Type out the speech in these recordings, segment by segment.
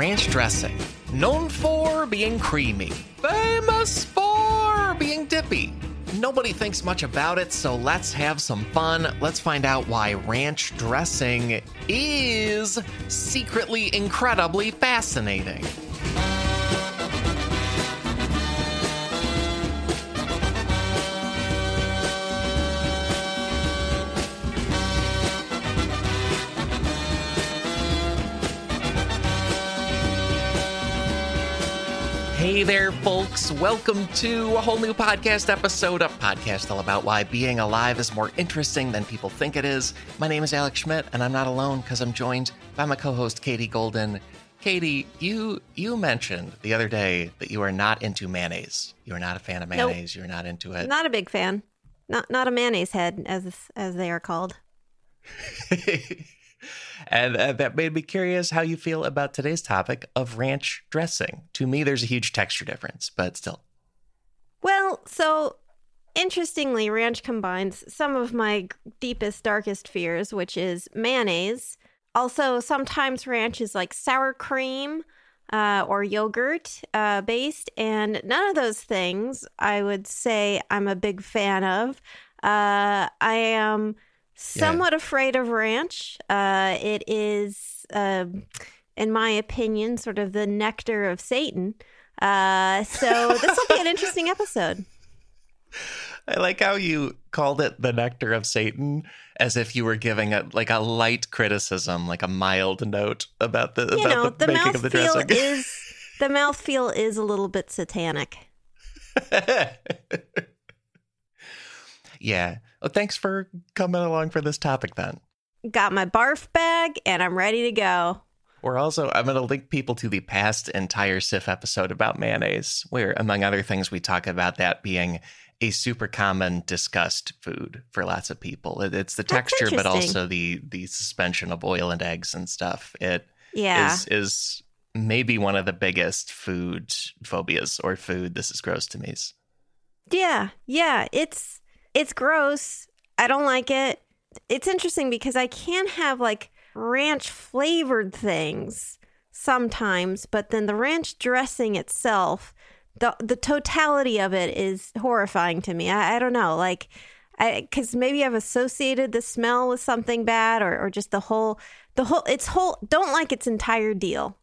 ranch dressing, known for being creamy, famous for being dippy. Nobody thinks much about it, so let's have some fun. Let's find out why ranch dressing is secretly incredibly fascinating. Hey there, folks. Welcome to a whole new podcast episode, a podcast all about why being alive is more interesting than people think it is. My name is Alex Schmidt, and I'm not alone because I'm joined by my co-host Katie Goldin. Katie, you you mentioned the other day that you are not into mayonnaise. You are not a fan of mayonnaise. Nope. You're not into it. Not a big fan. Not not a mayonnaise head, as as they are called. And uh, that made me curious how you feel about today's topic of ranch dressing. To me, there's a huge texture difference, but still. Well, so interestingly, ranch combines some of my deepest, darkest fears, which is mayonnaise. Also, sometimes ranch is like sour cream uh, or yogurt uh, based, and none of those things I would say I'm a big fan of. Uh, I am somewhat yeah. afraid of ranch. Uh, it is, uh, in my opinion, sort of the nectar of Satan. Uh, so this will be an interesting episode. I like how you called it the nectar of Satan, as if you were giving it like a light criticism, like a mild note about the you about know, the, the making of the dressing. is the mouthfeel is a little bit satanic. yeah. Well, thanks for coming along for this topic then. Got my barf bag and I'm ready to go. We're also, I'm going to link people to the past entire SIF episode about mayonnaise, where, among other things, we talk about that being a super common discussed food for lots of people. It's the texture, but also the the suspension of oil and eggs and stuff. It yeah. is is maybe one of the biggest food phobias or food. This is gross to me. Yeah, yeah. It's it's gross. I don't like it. It's interesting because I can have like ranch flavored things sometimes, but then the ranch dressing itself, the the totality of it is horrifying to me. I, I don't know, like, because maybe I've associated the smell with something bad, or or just the whole the whole its whole don't like its entire deal.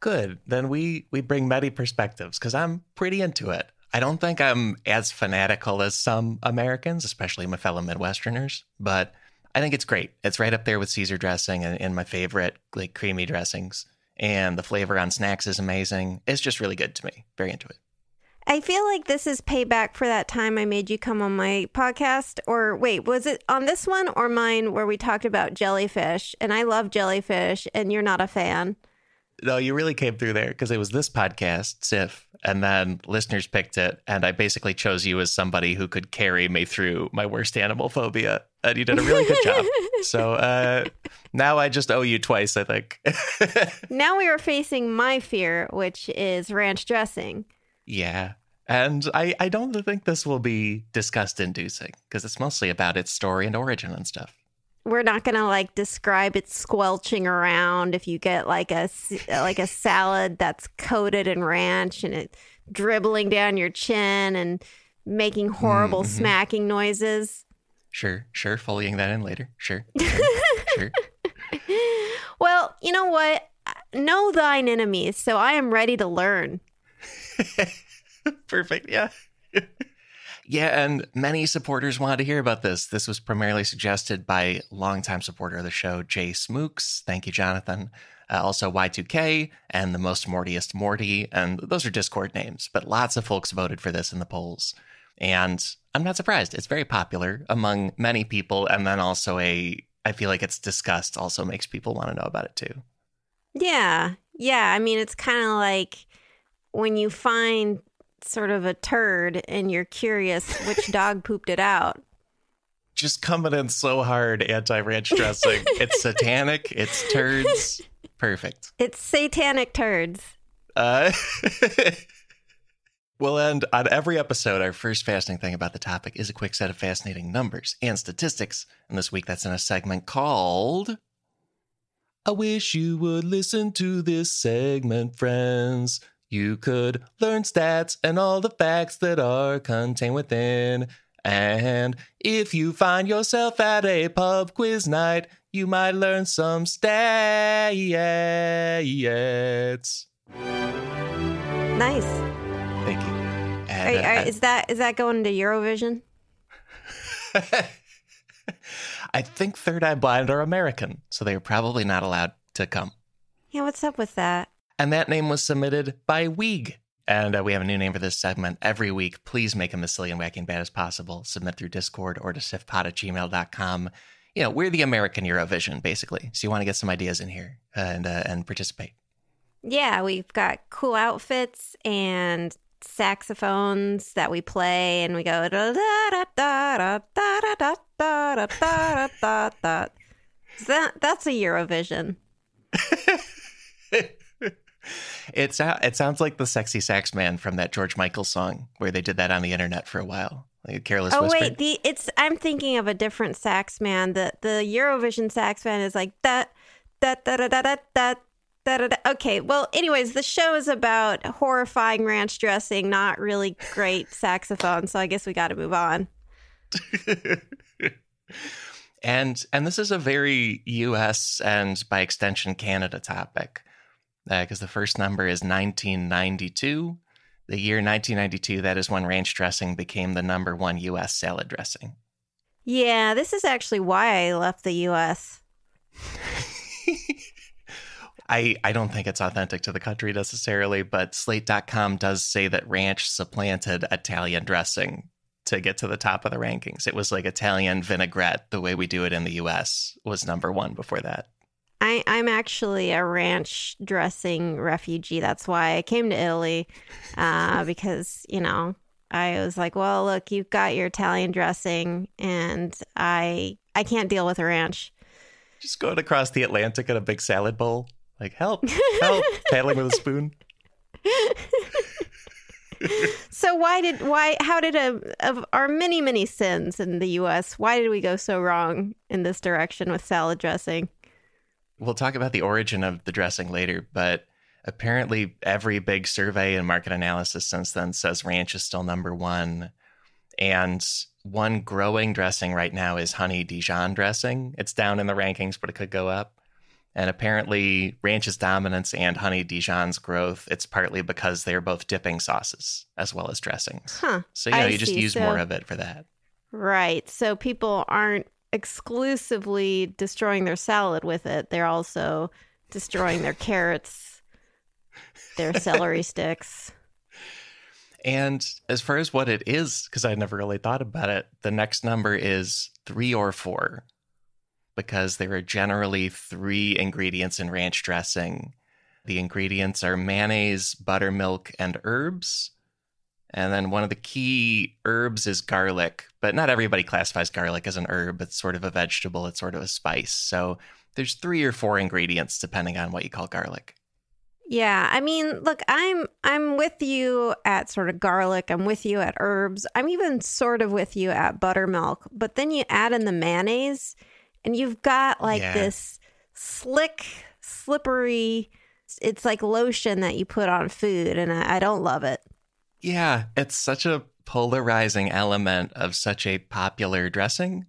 Good. Then we we bring many perspectives because I'm pretty into it. I don't think I'm as fanatical as some Americans, especially my fellow Midwesterners, but I think it's great. It's right up there with Caesar dressing and, and my favorite like creamy dressings. And the flavor on snacks is amazing. It's just really good to me. Very into it. I feel like this is payback for that time I made you come on my podcast. Or wait, was it on this one or mine where we talked about jellyfish? And I love jellyfish, and you're not a fan. No, you really came through there because it was this podcast, SIF, and then listeners picked it, and I basically chose you as somebody who could carry me through my worst animal phobia, and you did a really good job. so uh, now I just owe you twice, I think. now we are facing my fear, which is ranch dressing. Yeah. And I, I don't think this will be disgust inducing because it's mostly about its story and origin and stuff we're not gonna like describe it squelching around if you get like a like a salad that's coated in ranch and it dribbling down your chin and making horrible mm-hmm. smacking noises. Sure, sure. Foleying that in later. Sure, sure. Well, you know what? Know thine enemies, so I am ready to learn. Perfect. Yeah. Yeah, and many supporters wanted to hear about this. This was primarily suggested by longtime supporter of the show, Jay Smooks. Thank you, Jonathan. Uh, also, Y2K and the most Mortiest Morty. And those are Discord names, but lots of folks voted for this in the polls. And I'm not surprised. It's very popular among many people. And then also, a I feel like it's discussed also makes people want to know about it too. Yeah. Yeah. I mean, it's kind of like when you find sort of a turd and you're curious which dog pooped it out. Just coming in so hard anti ranch dressing. it's satanic, it's turds. Perfect. It's satanic turds. Uh, we'll end on every episode. Our first fascinating thing about the topic is a quick set of fascinating numbers and statistics. And this week, that's in a segment called I wish you would listen to this segment, friends. You could learn stats and all the facts that are contained within. And if you find yourself at a pub quiz night, you might learn some stats. Nice. Thank you. Are, are- uh, is that is that going to Eurovision? I think Third Eye Blind are American, so they are probably not allowed to come. Yeah, what's up with that? And that name was submitted by Weeg. And uh, we have a new name for this segment every week. Please make them as silly and wacky and bad as possible. Submit through Discord or to sifpod at gmail.com. You know, we're the American Eurovision, basically. So you want to get some ideas in here and, uh, and participate. Yeah, we've got cool outfits and saxophones that we play, and we go. That, that's a Eurovision. It, it sounds like the sexy sax man from that George Michael song where they did that on the internet for a while. Like Careless Oh Whisper. wait, the it's I'm thinking of a different sax man. The the Eurovision sax man is like that that da da da. da. Okay, well, anyways, the show is about horrifying ranch dressing, not really great saxophone. So I guess we got to move on. and and this is a very U.S. and by extension Canada topic Uh, because the first number is 1992. The year 1992, that is when ranch dressing became the number one U.S. salad dressing. Yeah, this is actually why I left the U.S. I, I don't think it's authentic to the country necessarily, but Slate.com does say that ranch supplanted Italian dressing to get to the top of the rankings. It was like Italian vinaigrette, the way we do it in the US, was number one before that. I, I'm actually a ranch dressing refugee. That's why I came to Italy, uh, because you know I was like, well, look, you've got your Italian dressing, and I I can't deal with a ranch. Just going across the Atlantic in a big salad bowl. Like, help, help, paddling with a spoon. So why did why how did a of our many many sins in the U.S. Why did we go so wrong in this direction with salad dressing? We'll talk about the origin of the dressing later, but apparently every big survey and market analysis since then says ranch is still number one. And one growing dressing right now is honey Dijon dressing. It's down in the rankings, but it could go up. And apparently, ranch's dominance and honey Dijon's growth, it's partly because they're both dipping sauces as well as dressings. Huh. So, you know, I you just use So- more of it for that. Right. So people aren't exclusively destroying their salad with it. They're also destroying their carrots, their celery sticks. And as far as what it is, because I never really thought about it, the next number is three or four, because there are generally three ingredients in ranch dressing. The ingredients are mayonnaise, buttermilk, and herbs. And then one of the key herbs is garlic, but not everybody classifies garlic as an herb. It's sort of a vegetable, it's sort of a spice. So there's three or four ingredients depending on what you call garlic. Yeah, I mean, look, I'm I'm with you at sort of garlic. I'm with you at herbs. I'm even sort of with you at buttermilk. But then you add in the mayonnaise, and you've got like Yeah. this slick, slippery. It's like lotion that you put on food, and I, I don't love it. Yeah, it's such a polarizing element of such a popular dressing.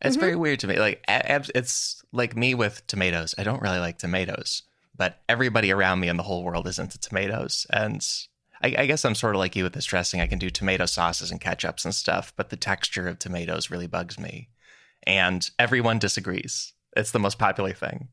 It's Mhm. very weird to me. Like it's like me with tomatoes. I don't really like tomatoes, but everybody around me in the whole world is into tomatoes. And I, I guess I'm sort of like you with this dressing. I can do tomato sauces and ketchups and stuff, but the texture of tomatoes really bugs me. And everyone disagrees. It's the most popular thing.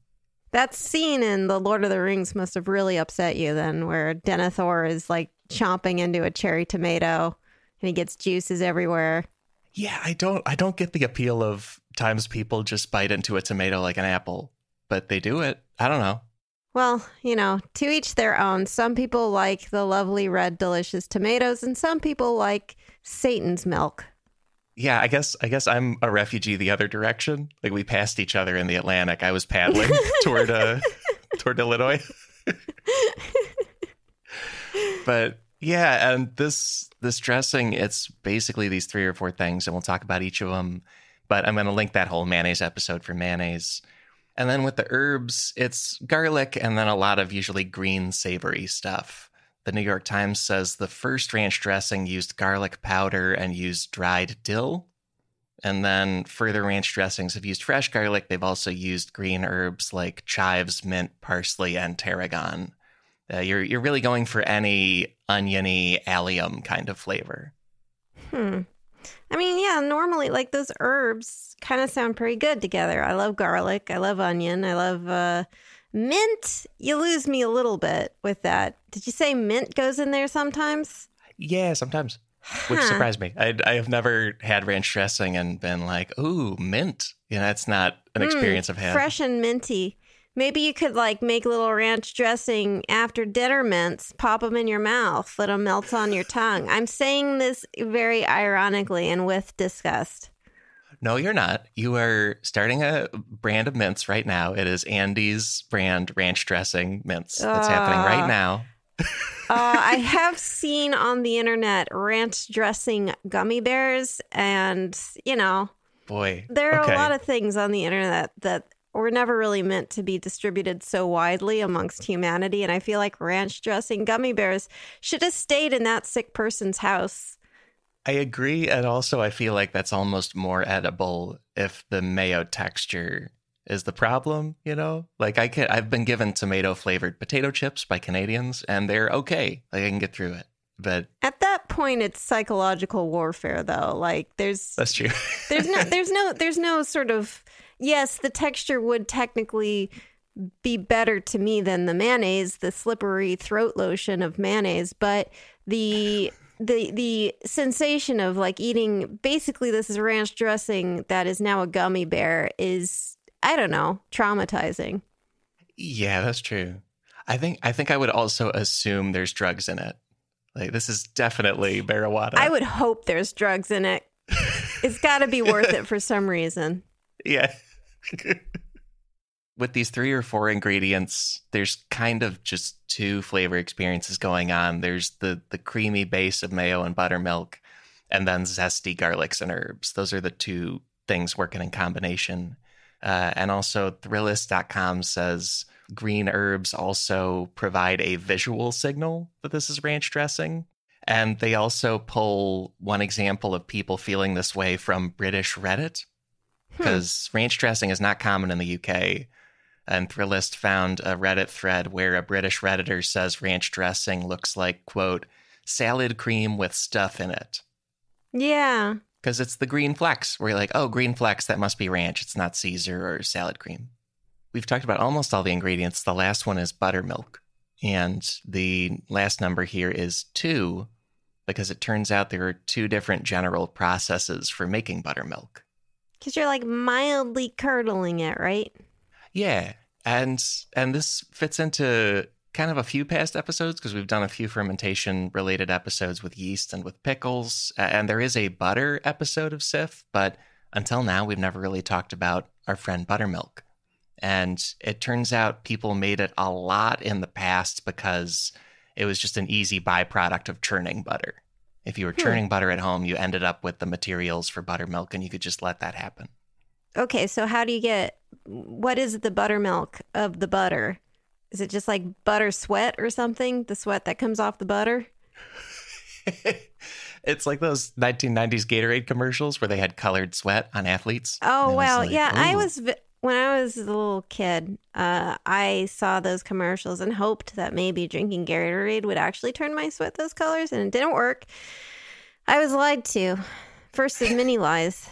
That scene in The Lord of the Rings must have really upset you then, where Denethor is like chomping into a cherry tomato and he gets juices everywhere. Yeah, I don't I don't get the appeal of times people just bite into a tomato like an apple, but they do it. I don't know. Well, you know, to each their own. Some people like the lovely red, delicious tomatoes, and some people like Satan's milk. Yeah, I guess I guess I'm a refugee the other direction. Like we passed each other in the Atlantic. I was paddling toward uh toward Illinois. but yeah, and this this dressing, it's basically these three or four things, and we'll talk about each of them. But I'm going to link that whole mayonnaise episode for mayonnaise. And then with the herbs, it's garlic and then a lot of usually green savory stuff. The New York Times says the first ranch dressing used garlic powder and used dried dill. And then further ranch dressings have used fresh garlic. They've also used green herbs like chives, mint, parsley, and tarragon. Uh, you're you're really going for any oniony allium kind of flavor. Hmm. I mean, yeah, normally like those herbs kind of sound pretty good together. I love garlic. I love onion. I love uh, mint. You lose me a little bit with that. Did you say mint goes in there sometimes? Yeah, sometimes. Which Huh. surprised me. I, I have never had ranch dressing and been like, ooh, mint. You know, that's not an Mm, experience I've had. Fresh and minty. Maybe you could like make little ranch dressing after dinner mints, pop them in your mouth, let them melt on your tongue. I'm saying this very ironically and with disgust. No, you're not. You are starting a brand of mints right now. It is Andy's brand ranch dressing mints. That's happening Ah. right now. Uh, I have seen on the internet ranch dressing gummy bears, and you know, Boy. there are okay. a lot of things on the internet that were never really meant to be distributed so widely amongst humanity. And I feel like ranch dressing gummy bears should have stayed in that sick person's house. I agree. And also, I feel like that's almost more edible if the mayo texture is the problem, you know? Like, I can, I've been given tomato flavored potato chips by Canadians, and they're okay. Like, I can get through it. But At that point, it's psychological warfare, though. Like, there's that's true. there's no there's no there's no sort of yes the texture would technically be better to me than the mayonnaise the slippery throat lotion of mayonnaise but the the the sensation of like eating basically this is ranch dressing that is now a gummy bear is i don't know traumatizing yeah, that's true. I think, I think I would also assume there's drugs in it. Like, this is definitely marijuana. i would hope there's drugs in it it's got to be worth it for some reason Yeah. With these three or four ingredients, there's kind of just two flavor experiences going on. There's the the creamy base of mayo and buttermilk, and then zesty garlics and herbs. Those are the two things working in combination. Uh, and also, Thrillist.com says green herbs also provide a visual signal that this is ranch dressing. And they also pull one example of people feeling this way from British Reddit Hmm. because ranch dressing is not common in the UK. And Thrillist found a Reddit thread where a British Redditor says ranch dressing looks like, quote, salad cream with stuff in it. yeah Because it's the green flecks. Where you're like, oh, green flecks, that must be ranch. It's not Caesar or salad cream. We've talked about almost all the ingredients. The last one is buttermilk. And the last number here is two, because it turns out there are two different general processes for making buttermilk. Because you're like mildly curdling it right Yeah, and and this fits into kind of a few past episodes because we've done a few fermentation related episodes with yeast and with pickles, and there is a butter episode of Sif, but until now we've never really talked about our friend buttermilk. And it turns out people made it a lot in the past because it was just an easy byproduct of churning butter. If you were Hmm. churning butter at home, you ended up with the materials for buttermilk and you could just let that happen. Okay, so how do you get what is the buttermilk of the butter? Is it just like butter sweat or something? The sweat that comes off the butter? it's like those 1990s Gatorade commercials where they had colored sweat on athletes. Oh, And it was wow. like, yeah, I was when I was a little kid, uh, I saw those commercials and hoped that maybe drinking Gatorade would actually turn my sweat those colors, and it didn't work. I was lied to. First of many lies.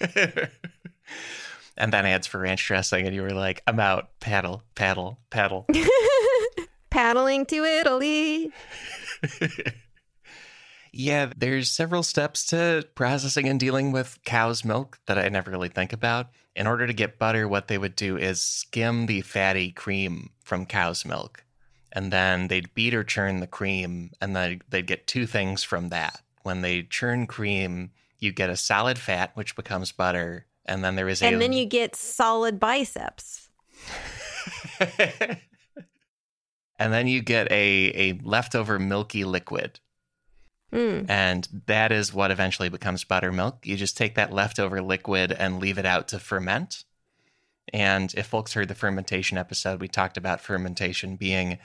and then ads for ranch dressing, and you were like, I'm out. Paddle, paddle, paddle. Paddling to Italy. yeah, there's several steps to processing and dealing with cow's milk that I never really think about. In order to get butter, what they would do is skim the fatty cream from cow's milk. And then they'd beat or churn the cream, and then they'd get two things from that. When they churn cream, you get a solid fat, which becomes butter. And then there is a And then you get solid biceps. and then you get a, a leftover milky liquid. Mm. And that is what eventually becomes buttermilk. You just take that leftover liquid and leave it out to ferment. And if folks heard the fermentation episode, we talked about fermentation being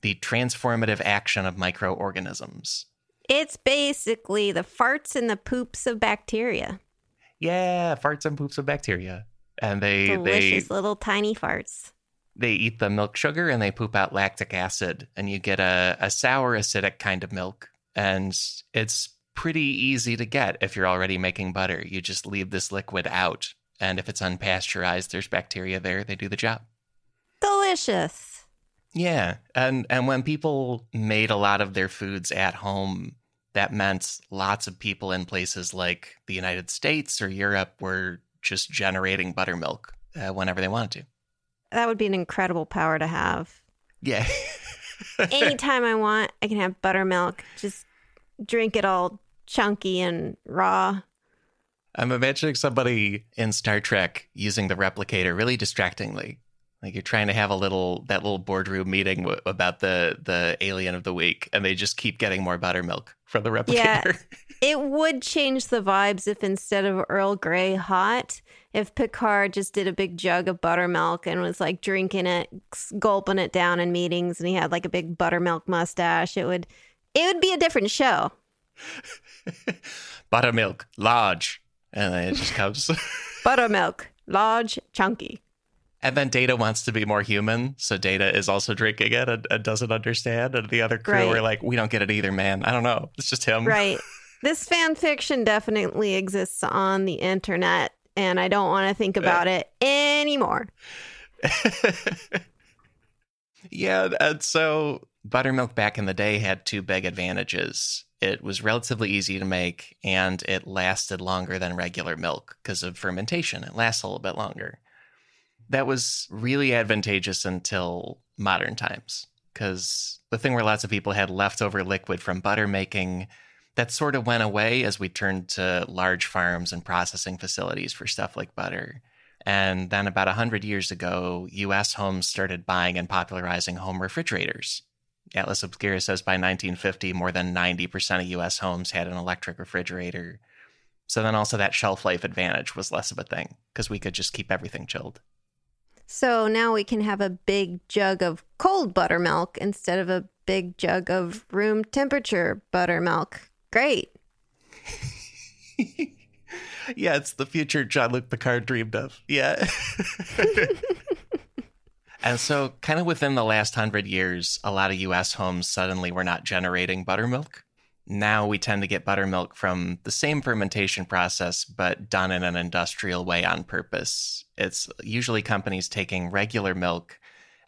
the transformative action of microorganisms. It's basically the farts and the poops of bacteria. Yeah, farts and poops of bacteria. And they Delicious they little tiny farts. they eat the milk sugar and they poop out lactic acid and you get a, a sour acidic kind of milk and it's pretty easy to get if you're already making butter you just leave this liquid out and if it's unpasteurized there's bacteria there they do the job Delicious. yeah and and when people made a lot of their foods at home that meant lots of people in places like the united states or europe were just generating buttermilk uh, whenever they wanted to That would be an incredible power to have. yeah Anytime I want, I can have buttermilk. Just drink it all chunky and raw. I'm imagining somebody in Star Trek using the replicator really distractingly. Like you're trying to have a little that little boardroom meeting w- about the the alien of the week, and they just keep getting more buttermilk from the replicator. Yeah, It would change the vibes if instead of Earl Grey hot, if Picard just did a big jug of buttermilk and was like drinking it, gulping it down in meetings, and he had like a big buttermilk mustache. It would, it would be a different show. buttermilk, large, and then it just comes. Buttermilk, large, chunky. And then Data wants to be more human, so Data is also drinking it and, and doesn't understand, and the other crew Right. are like, "We don't get it either, man. I don't know. It's just him." Right. this fan fiction definitely exists on the internet, and I don't want to think about it anymore. yeah, and so buttermilk back in the day had two big advantages. It was relatively easy to make, and it lasted longer than regular milk because of fermentation. It lasts a little bit longer. That was really advantageous until modern times, because the thing where lots of people had leftover liquid from butter making that sort of went away as we turned to large farms and processing facilities for stuff like butter. And then about 100 years ago, US homes started buying and popularizing home refrigerators. Atlas Obscura says by 1950, more than 90% of US homes had an electric refrigerator. So then also that shelf life advantage was less of a thing because we could just keep everything chilled. So now we can have a big jug of cold buttermilk instead of a big jug of room temperature buttermilk. Great. yeah, it's the future Jean-Luc Picard dreamed of. Yeah. and so, kind of within the last hundred years, a lot of US homes suddenly were not generating buttermilk. Now we tend to get buttermilk from the same fermentation process, but done in an industrial way on purpose. It's usually companies taking regular milk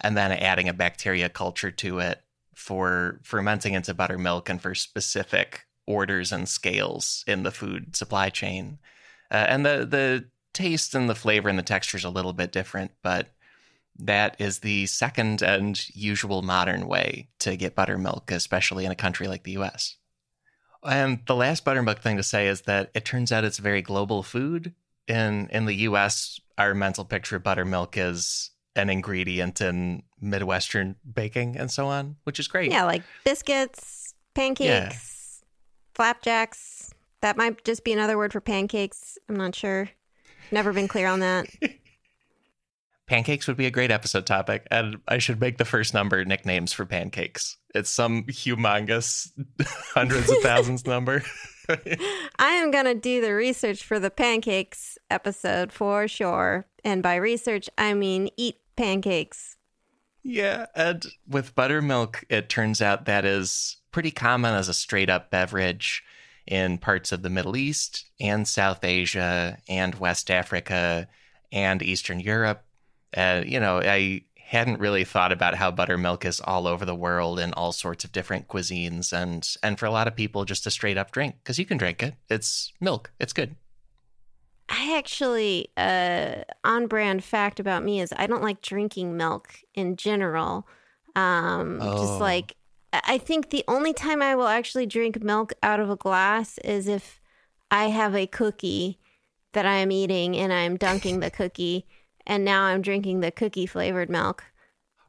and then adding a bacteria culture to it for fermenting into buttermilk and for specific orders and scales in the food supply chain. Uh, and the the taste and the flavor and the texture is a little bit different, but that is the second and usual modern way to get buttermilk, especially in a country like the US. And the last buttermilk thing to say is that it turns out it's a very global food. In in the US, our mental picture of buttermilk is an ingredient in Midwestern baking and so on, which is great. Yeah, like biscuits, pancakes, flapjacks. That might just be another word for pancakes. I'm not sure. Never been clear on that. Pancakes would be a great episode topic, and I should make the first number nicknames for pancakes. It's some humongous hundreds of thousands number. I am going to do the research for the pancakes episode for sure. And by research, I mean eat pancakes. yeah, and with buttermilk, it turns out that is pretty common as a straight up beverage in parts of the Middle East and South Asia and West Africa and Eastern Europe. Uh, you know, I hadn't really thought about how buttermilk is all over the world in all sorts of different cuisines and and for a lot of people just a straight up drink because you can drink it. It's milk. It's good. I actually, uh, on brand fact about me is I don't like drinking milk in general. Um, Oh. Just like, I think the only time I will actually drink milk out of a glass is if I have a cookie that I am eating and I'm dunking the cookie, and now I'm drinking the cookie flavored milk.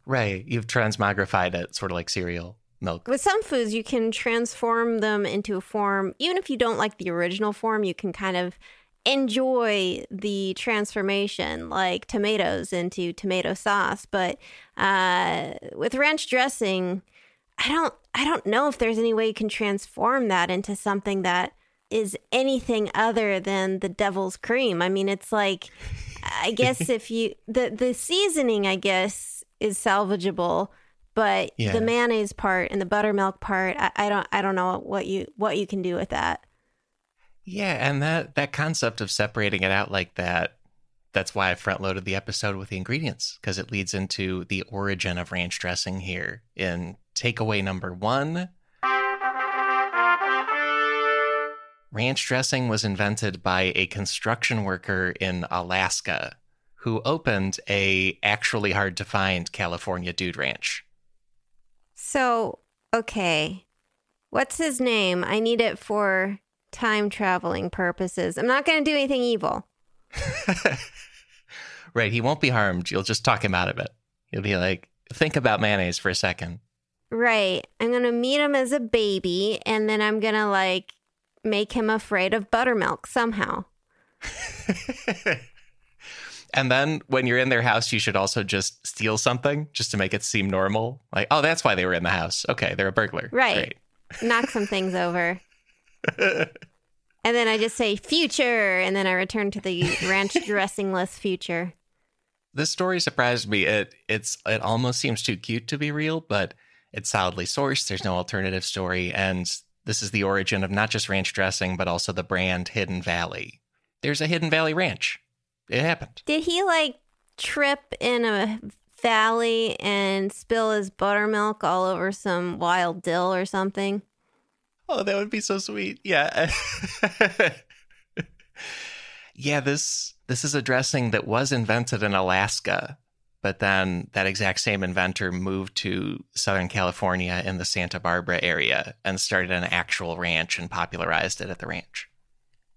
Right. You've transmogrified it, sort of like cereal milk. With some foods, you can transform them into a form, even if you don't like the original form, you can kind of enjoy the transformation like tomatoes into tomato sauce but uh, with ranch dressing i don't i don't know if there's any way you can transform that into something that is anything other than the devil's cream i mean it's like i guess if you the the seasoning i guess is salvageable but Yeah. the mayonnaise part and the buttermilk part I, I don't i don't know what you what you can do with that Yeah, and that that concept of separating it out like that, that's why I front loaded the episode with the ingredients because it leads into the origin of ranch dressing here in takeaway number 1. Ranch dressing was invented by a construction worker in Alaska who opened a actually hard to find California dude ranch. So, okay. What's his name? I need it for time traveling purposes. I'm not going to do anything evil. right, he won't be harmed. You'll just talk him out of it. You'll be like, think about mayonnaise for a second. Right. I'm going to meet him as a baby and then I'm going to like make him afraid of buttermilk somehow. and then when you're in their house, you should also just steal something just to make it seem normal. Like, oh, that's why they were in the house. Okay, they're a burglar. Right. Knock some things over. And then I just say future and then I return to the ranch dressingless future. this story surprised me. It it's it almost seems too cute to be real, but it's solidly sourced. There's no alternative story, and this is the origin of not just ranch dressing, but also the brand Hidden Valley. There's a Hidden Valley Ranch. It happened. Did he like trip in a valley and spill his buttermilk all over some wild dill or something? Oh, that would be so sweet. Yeah. yeah, this this is a dressing that was invented in Alaska, but then that exact same inventor moved to Southern California in the Santa Barbara area and started an actual ranch and popularized it at the ranch.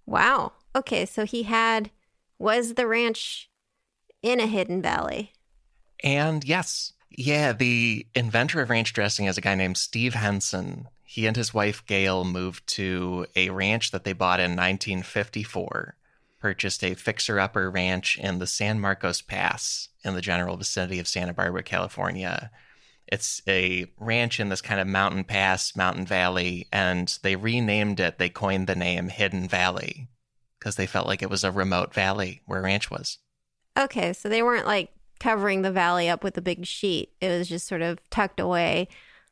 Wow. Okay, so he had was the ranch in a hidden valley. And yes, yeah, the inventor of ranch dressing is a guy named Steve Henson. He and his wife Gail moved to a ranch that they bought in 1954, purchased a fixer upper ranch in the San Marcos Pass in the general vicinity of Santa Barbara, California. It's a ranch in this kind of mountain pass, mountain valley, and they renamed it. They coined the name Hidden Valley because they felt like it was a remote valley where a ranch was. Okay, so they weren't like covering the valley up with a big sheet. It was just sort of tucked away.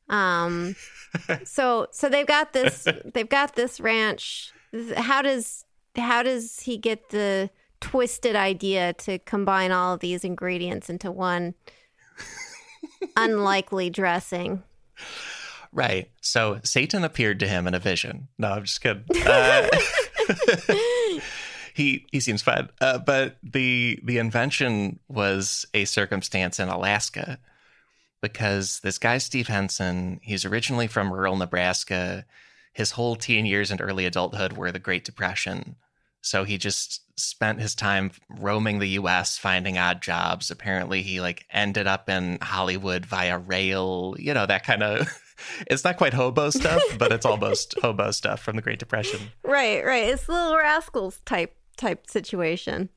Um so so they've got this they've got this ranch. How does how does he get the twisted idea to combine all of these ingredients into one unlikely dressing? Right. So Satan appeared to him in a vision. No, I'm just kidding. Uh, he he seems fine. Uh, but the the invention was a circumstance in Alaska because this guy Steve Henson, he's originally from rural Nebraska. His whole teen years and early adulthood were the Great Depression. So he just spent his time roaming the US finding odd jobs. Apparently he like ended up in Hollywood via rail, you know, that kind of it's not quite hobo stuff, but it's almost hobo stuff from the Great Depression. Right, right. It's little rascals type type situation.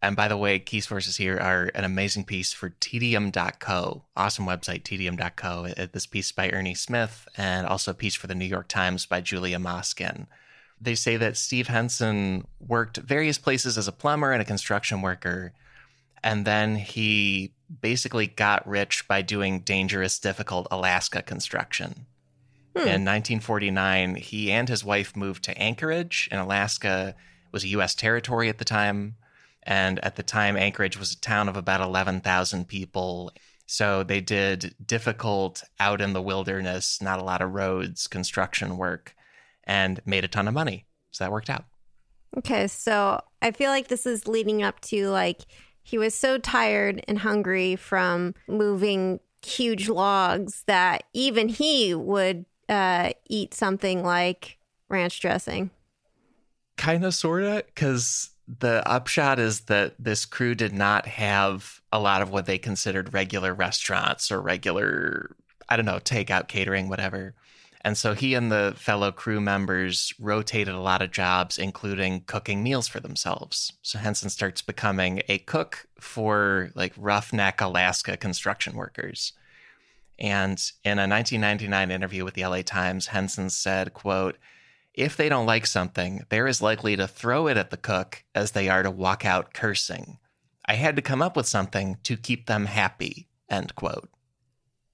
And by the way, key sources here are an amazing piece for tedium.co. Awesome website, tedium.co. Uh, This piece by Ernie Smith and also a piece for the New York Times by Julia Moskin. They say that Steve Henson worked various places as a plumber and a construction worker. And then he basically got rich by doing dangerous, difficult Alaska construction. Hmm. In 1949, he and his wife moved to Anchorage in Alaska. Was a U.S. territory at the time. And at the time, Anchorage was a town of about 11,000 people. So they did difficult, out in the wilderness, not a lot of roads, construction work, and made a ton of money. So that worked out. Okay, so I feel like this is leading up to like he was so tired and hungry from moving huge logs that even he would uh, eat something like ranch dressing. Kind of, sort of, because the upshot is that this crew did not have a lot of what they considered regular restaurants or regular, I don't know, takeout catering, whatever. And so he and the fellow crew members rotated a lot of jobs, including cooking meals for themselves. So Henson starts becoming a cook for like roughneck Alaska construction workers. And in a 1999 interview with the LA Times, Henson said, quote, if they don't like something, they're as likely to throw it at the cook as they are to walk out cursing. I had to come up with something to keep them happy, end quote.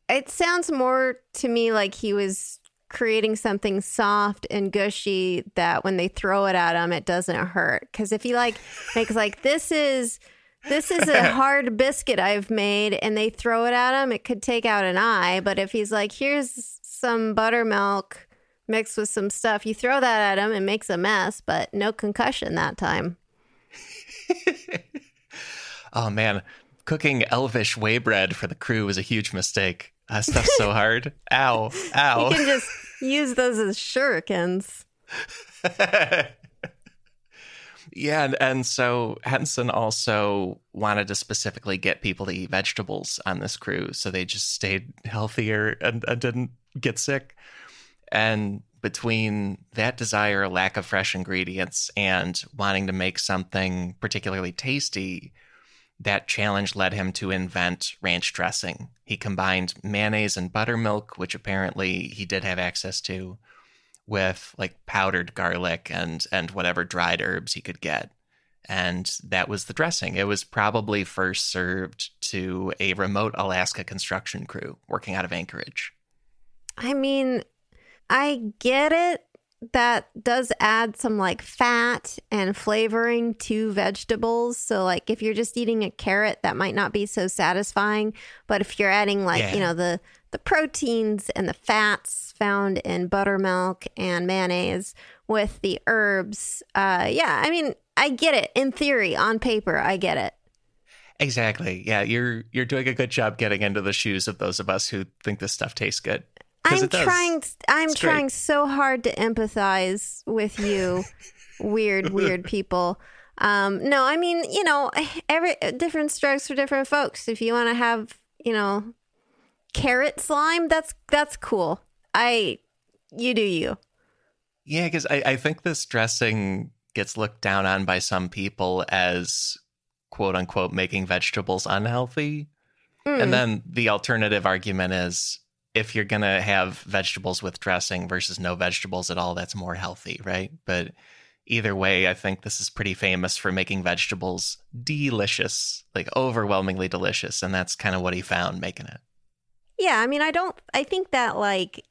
It sounds more to me like he was creating something soft and gushy that when they throw it at them, it doesn't hurt. Because if he like makes like this is this is a hard biscuit I've made, and they throw it at him, it could take out an eye. But if he's like, here's some buttermilk mixed with some stuff, you throw that at him, it makes a mess, but no concussion that time. oh man, cooking elvish waybread for the crew was a huge mistake. That stuff's so hard. Ow. Ow. You can just use those as shurikens. yeah, and, and so Henson also wanted to specifically get people to eat vegetables on this crew so they just stayed healthier and, and didn't get sick. And between that desire, lack of fresh ingredients, and wanting to make something particularly tasty, that challenge led him to invent ranch dressing. He combined mayonnaise and buttermilk, which apparently he did have access to, with like powdered garlic and and whatever dried herbs he could get. And that was the dressing. It was probably first served to a remote Alaska construction crew working out of Anchorage. I mean, I get it that does add some like fat and flavoring to vegetables. So like if you're just eating a carrot, that might not be so satisfying. But if you're adding like, yeah. you know, the the proteins and the fats found in buttermilk and mayonnaise with the herbs, uh yeah, I mean, I get it. In theory, on paper, I get it. Exactly. Yeah, you're you're doing a good job getting into the shoes of those of us who think this stuff tastes good. I'm trying. I'm it's trying great. so hard to empathize with you, weird, weird people. Um, no, I mean, you know, every different strokes for different folks. If you want to have, you know, carrot slime, that's that's cool. I, you do you. Yeah, because I, I think this dressing gets looked down on by some people as quote unquote making vegetables unhealthy. Mm. And then the alternative argument is if you're to have vegetables with dressing versus no vegetables at all, that's more healthy, right? But either way, I think this is pretty famous for making vegetables delicious, like overwhelmingly delicious. And that's kind of what he found making it. Yeah. I mean, I don't, I think that like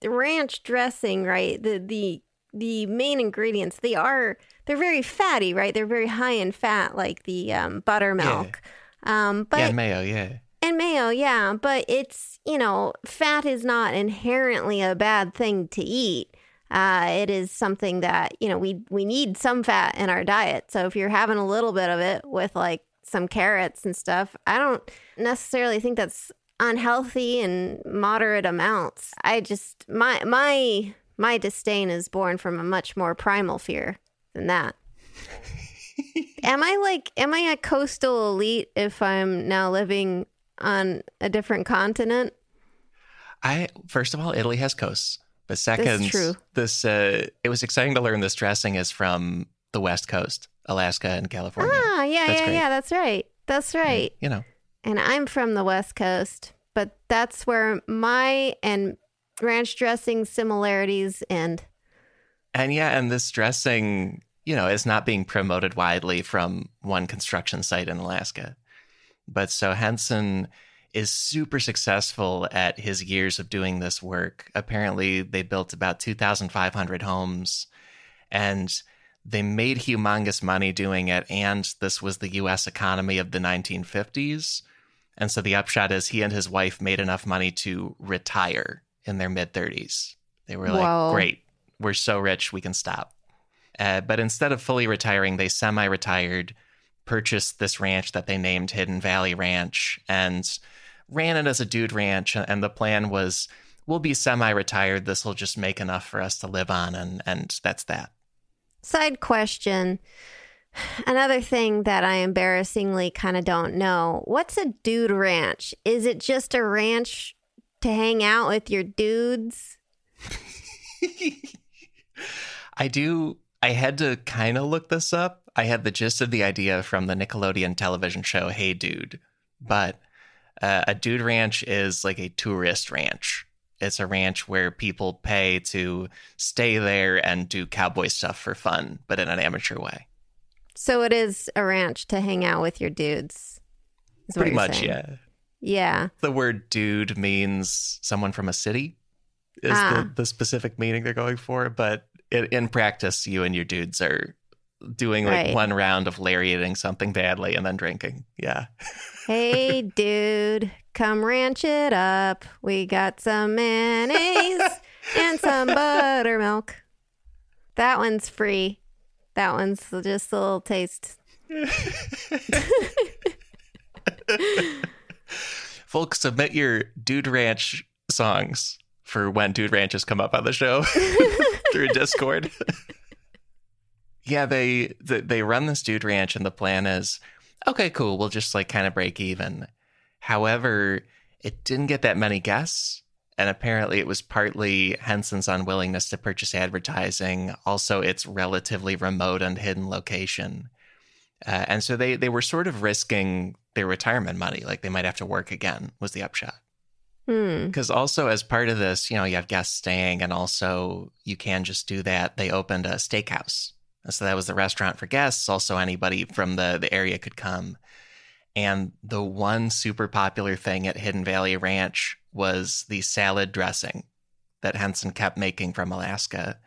the ranch dressing, right? The, the, the main ingredients, they are, they're very fatty, right? They're very high in fat, like the um, buttermilk. Yeah. Um, but yeah, mayo, yeah. And mayo, yeah, but it's, you know, fat is not inherently a bad thing to eat. Uh, it is something that, you know, we we need some fat in our diet. So if you're having a little bit of it with like some carrots and stuff, I don't necessarily think that's unhealthy in moderate amounts. I just my my my disdain is born from a much more primal fear than that. am I like am I a coastal elite if I'm now living on a different continent? I first of all, Italy has coasts, but second, this uh, it was exciting to learn this dressing is from the West Coast, Alaska and California. Ah, yeah, that's yeah, great. yeah. That's right. That's right. you know, and I'm from the West Coast, but that's where my and ranch dressing similarities end. And yeah, and this dressing, you know, is not being promoted widely from one construction site in Alaska. But so Henson is super successful at his years of doing this work. Apparently, they built about 2,500 homes and they made humongous money doing it. And this was the US economy of the 1950s. And so the upshot is he and his wife made enough money to retire in their mid 30s. They were like, great, we're so rich, we can stop. Uh, but instead of fully retiring, they semi retired purchased this ranch that they named Hidden Valley Ranch and ran it as a dude ranch. And the plan was we'll be semi retired. This will just make enough for us to live on. And, and that's that. Side question. Another thing that I embarrassingly kind of don't know what's a dude ranch? Is it just a ranch to hang out with your dudes? I do. I had to kind of look this up. I had the gist of the idea from the Nickelodeon television show Hey Dude, but uh, a dude ranch is like a tourist ranch. It's a ranch where people pay to stay there and do cowboy stuff for fun, but in an amateur way. So it is a ranch to hang out with your dudes. is Pretty much, saying. yeah. Yeah. The word dude means someone from a city, is Ah. the, the specific meaning they're going for. But in, in practice, you and your dudes are doing like Right. one round of lariating something badly and then drinking. Yeah. Hey, dude, come ranch it up. We got some mayonnaise and some buttermilk. That one's free. That one's just a little taste. Folks, submit your Dude Ranch songs for when Dude Ranches come up on the show through Discord. Yeah, they, they they run this Dude Ranch, and the plan is, okay, cool, we'll just like kind of break even. However, it didn't get that many guests, and apparently it was partly Henson's unwillingness to purchase advertising, also its relatively remote and hidden location. Uh, and so they they were sort of risking their retirement money, like they might have to work again. Was the upshot? Hmm. Because also as part of this, you know, you have guests staying, and also you can just do that. They opened a steakhouse, so that was the restaurant for guests. Also, anybody from the the area could come. And the one super popular thing at Hidden Valley Ranch was the salad dressing that Henson kept making from Alaska.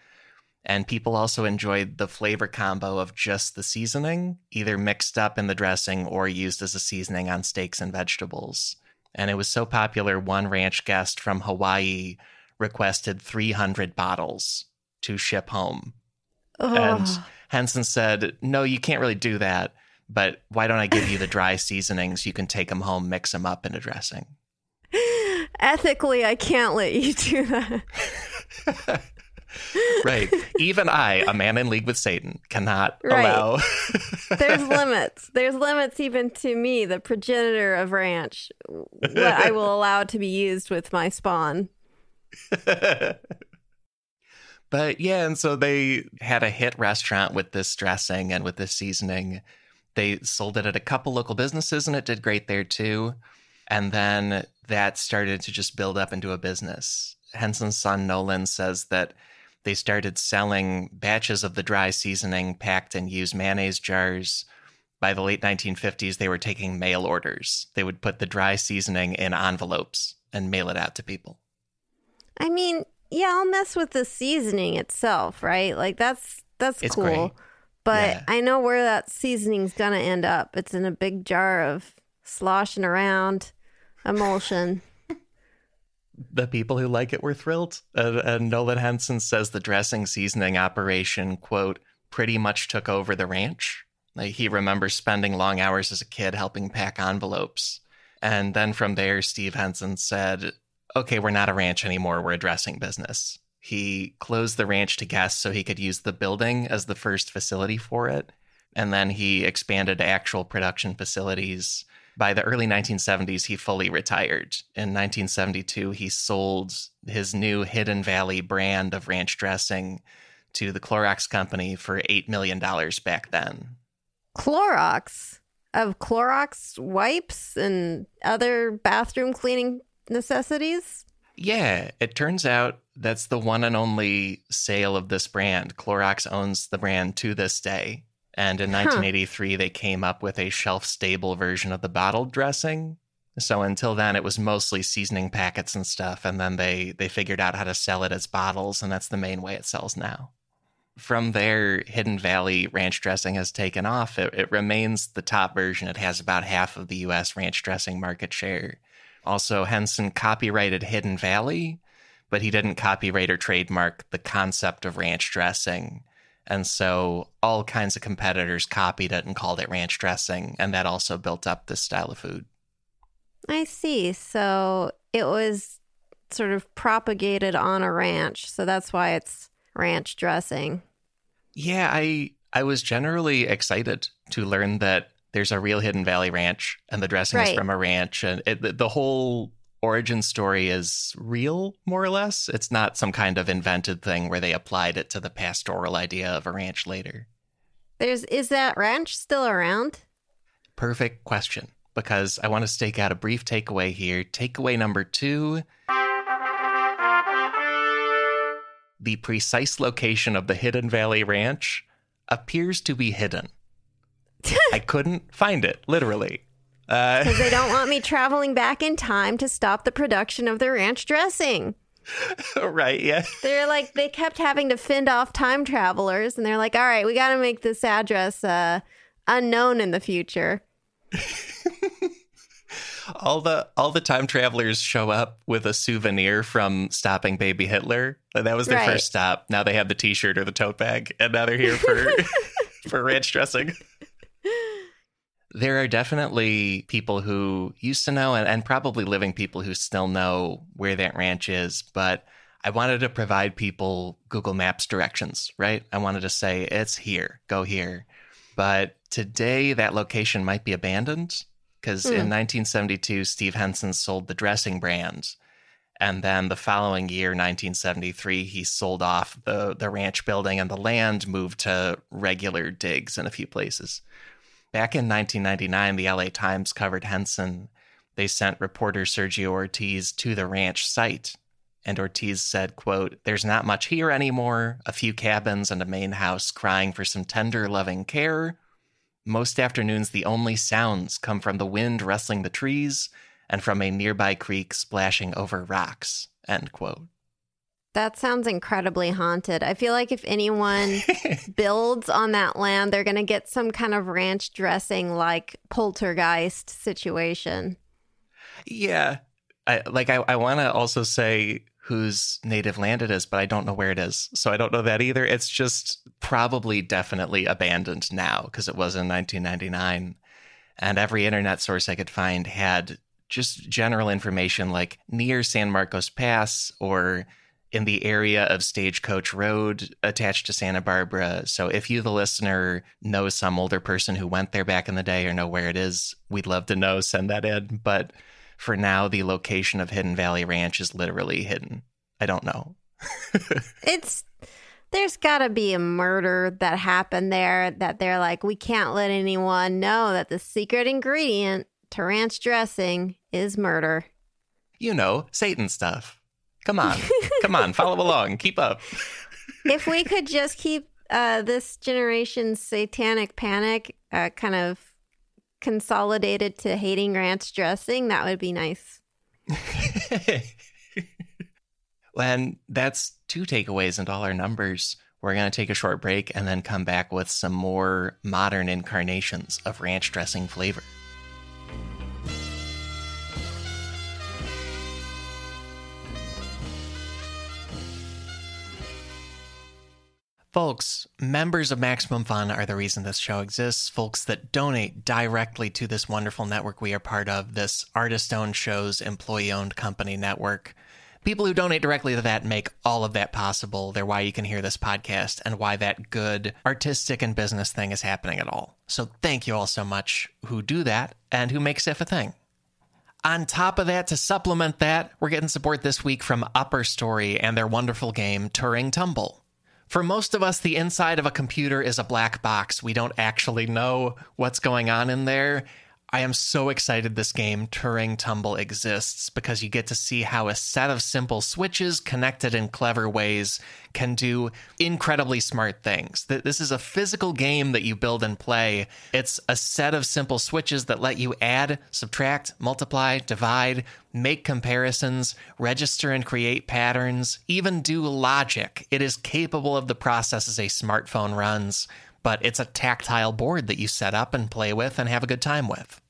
And people also enjoyed the flavor combo of just the seasoning, either mixed up in the dressing or used as a seasoning on steaks and vegetables. And it was so popular, one ranch guest from Hawaii requested 300 bottles to ship home. And Ugh. Henson said, No, you can't really do that, but why don't I give you the dry seasonings? You can take them home, mix them up in a dressing. Ethically, I can't let you do that. right. Even I, a man in league with Satan, cannot Right. allow. There's limits. There's limits even to me, the progenitor of ranch, what I will allow to be used with my spawn. But yeah, and so they had a hit restaurant with this dressing and with this seasoning. They sold it at a couple local businesses and it did great there too. And then that started to just build up into a business. Henson's son Nolan says that they started selling batches of the dry seasoning packed in used mayonnaise jars. By the late 1950s, they were taking mail orders. They would put the dry seasoning in envelopes and mail it out to people. I mean, yeah, I'll mess with the seasoning itself, right? Like that's that's It's cool. great. But Yeah. I know where that seasoning's gonna end up. It's in a big jar of sloshing around emulsion. the people who like it were thrilled. Uh, and Nolan Henson says the dressing seasoning operation, quote, pretty much took over the ranch. Like, he remembers spending long hours as a kid helping pack envelopes. And then from there, Steve Henson said, okay, we're not a ranch anymore, we're a dressing business. He closed the ranch to guests so he could use the building as the first facility for it. And then he expanded actual production facilities. By the early 1970s, he fully retired. In 1972, he sold his new Hidden Valley brand of ranch dressing to the Clorox Company for $8 million back then. Clorox of Clorox wipes and other bathroom cleaning necessities. Yeah, it turns out that's the one and only sale of this brand. Clorox owns the brand to this day. And in Huh. 1983, they came up with a shelf stable version of the bottled dressing. So until then, it was mostly seasoning packets and stuff. And then they, they figured out how to sell it as bottles, and that's the main way it sells now. From there, Hidden Valley ranch dressing has taken off. It, it remains the top version. It has about half of the US ranch dressing market share. Also, Henson copyrighted Hidden Valley, but he didn't copyright or trademark the concept of ranch dressing. And so all kinds of competitors copied it and called it ranch dressing, and that also built up this style of food. I see. So it was sort of propagated on a ranch. So that's why it's ranch dressing. Yeah, I I was generally excited to learn that there's a real Hidden Valley ranch and the dressing is from a ranch and it, the, the whole origin story is real, more or less. It's not some kind of invented thing where they applied it to the pastoral idea of a ranch later. There's is that ranch still around? Perfect question because I want to stake out a brief takeaway here. Takeaway number two the precise location of the Hidden Valley Ranch appears to be hidden. I couldn't find it, literally. Because uh, they don't want me traveling back in time to stop the production of the ranch dressing. right, yeah. They're like, they kept having to fend off time travelers, and they're like, all right, we got to make this address uh, unknown in the future. all the all the time travelers show up with a souvenir from stopping baby Hitler. That was their right. first stop. Now they have the T-shirt or the tote bag, and now they're here for for ranch dressing. There are definitely people who used to know, and, and probably living people who still know where that ranch is, but. I wanted to provide people Google Maps directions, right? I wanted to say, it's here, go here. But today, that location might be abandoned because mm. in 1972, hmm. Steve Henson sold the dressing brand. And then the following year, 1973, he sold off the, the ranch building and the land moved to regular digs in a few places. Back in 1999, the LA Times covered Henson. They sent reporter Sergio Ortiz to the ranch site. And Ortiz said, quote, There's not much here anymore, a few cabins and a main house crying for some tender, loving care. Most afternoons, the only sounds come from the wind rustling the trees and from a nearby creek splashing over rocks. End quote. That sounds incredibly haunted. I feel like if anyone builds on that land, they're going to get some kind of ranch dressing like poltergeist situation. Yeah. I, like, I, I want to also say whose native land it is, but I don't know where it is. So I don't know that either. It's just probably definitely abandoned now because it was in 1999. And every internet source I could find had just general information like near San Marcos Pass or in the area of Stagecoach Road attached to Santa Barbara. So if you, the listener, know some older person who went there back in the day or know where it is, we'd love to know. Send that in. But for now, the location of Hidden Valley Ranch is literally hidden. I don't know. it's there's got to be a murder that happened there that they're like, we can't let anyone know that the secret ingredient to ranch dressing is murder. You know, Satan stuff. Come on. Come on, follow along. Keep up. if we could just keep uh, this generation's satanic panic uh, kind of consolidated to hating ranch dressing, that would be nice. and that's two takeaways and all our numbers. We're going to take a short break and then come back with some more modern incarnations of ranch dressing flavor. Folks, members of Maximum Fun are the reason this show exists. Folks that donate directly to this wonderful network we are part of, this artist owned shows, employee owned company network. People who donate directly to that make all of that possible. They're why you can hear this podcast and why that good artistic and business thing is happening at all. So thank you all so much who do that and who make SIF a thing. On top of that, to supplement that, we're getting support this week from Upper Story and their wonderful game, Turing Tumble. For most of us, the inside of a computer is a black box. We don't actually know what's going on in there. I am so excited this game, Turing Tumble, exists because you get to see how a set of simple switches connected in clever ways can do incredibly smart things. This is a physical game that you build and play. It's a set of simple switches that let you add, subtract, multiply, divide, make comparisons, register and create patterns, even do logic. It is capable of the processes a smartphone runs but it's a tactile board that you set up and play with and have a good time with.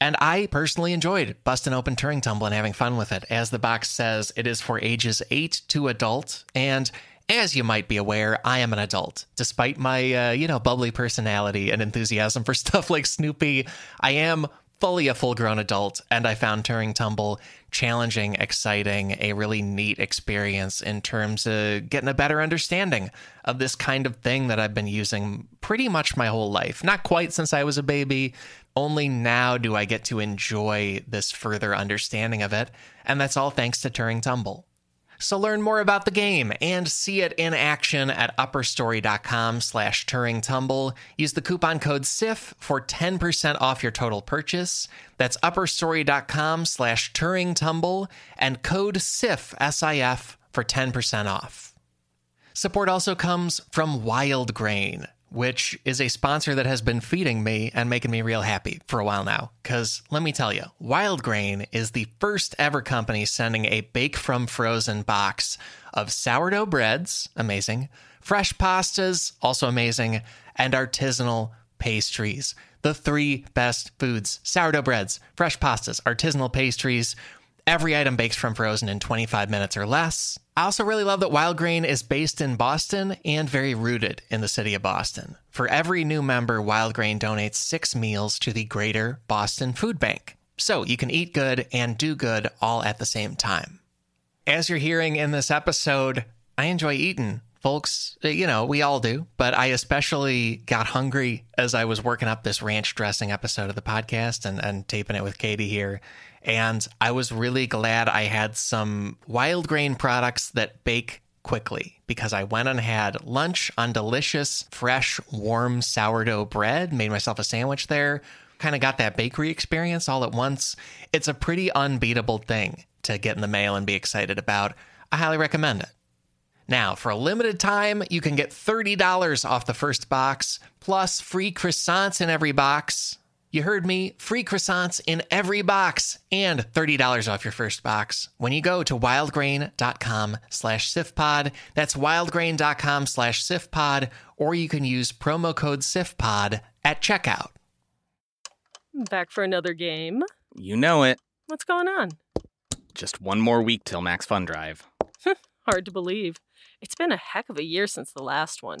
And I personally enjoyed busting open Turing Tumble and having fun with it. As the box says, it is for ages 8 to adult. And as you might be aware, I am an adult. Despite my, uh, you know, bubbly personality and enthusiasm for stuff like Snoopy, I am fully a full grown adult, and I found Turing Tumble challenging, exciting, a really neat experience in terms of getting a better understanding of this kind of thing that I've been using pretty much my whole life. Not quite since I was a baby. Only now do I get to enjoy this further understanding of it, and that's all thanks to Turing Tumble. So learn more about the game and see it in action at upperstory.com slash Turing Tumble. Use the coupon code SIF for 10% off your total purchase. That's upperstory.com slash Turing Tumble and code SIF, S-I-F, for 10% off. Support also comes from Wild Grain which is a sponsor that has been feeding me and making me real happy for a while now. Because let me tell you, Wild Grain is the first ever company sending a bake from frozen box of sourdough breads, amazing, fresh pastas, also amazing, and artisanal pastries. The three best foods sourdough breads, fresh pastas, artisanal pastries. Every item bakes from frozen in 25 minutes or less. I also really love that Wild Grain is based in Boston and very rooted in the city of Boston. For every new member, Wild Grain donates six meals to the Greater Boston Food Bank. So you can eat good and do good all at the same time. As you're hearing in this episode, I enjoy eating. Folks, uh, you know, we all do, but I especially got hungry as I was working up this ranch dressing episode of the podcast and, and taping it with Katie here. And I was really glad I had some wild grain products that bake quickly because I went and had lunch on delicious, fresh, warm sourdough bread, made myself a sandwich there, kind of got that bakery experience all at once. It's a pretty unbeatable thing to get in the mail and be excited about. I highly recommend it. Now, for a limited time, you can get $30 off the first box, plus free croissants in every box. You heard me, free croissants in every box and $30 off your first box when you go to wildgrain.com slash sifpod. That's wildgrain.com slash sifpod, or you can use promo code sifpod at checkout. Back for another game. You know it. What's going on? Just one more week till Max Fun Drive. Hard to believe. It's been a heck of a year since the last one.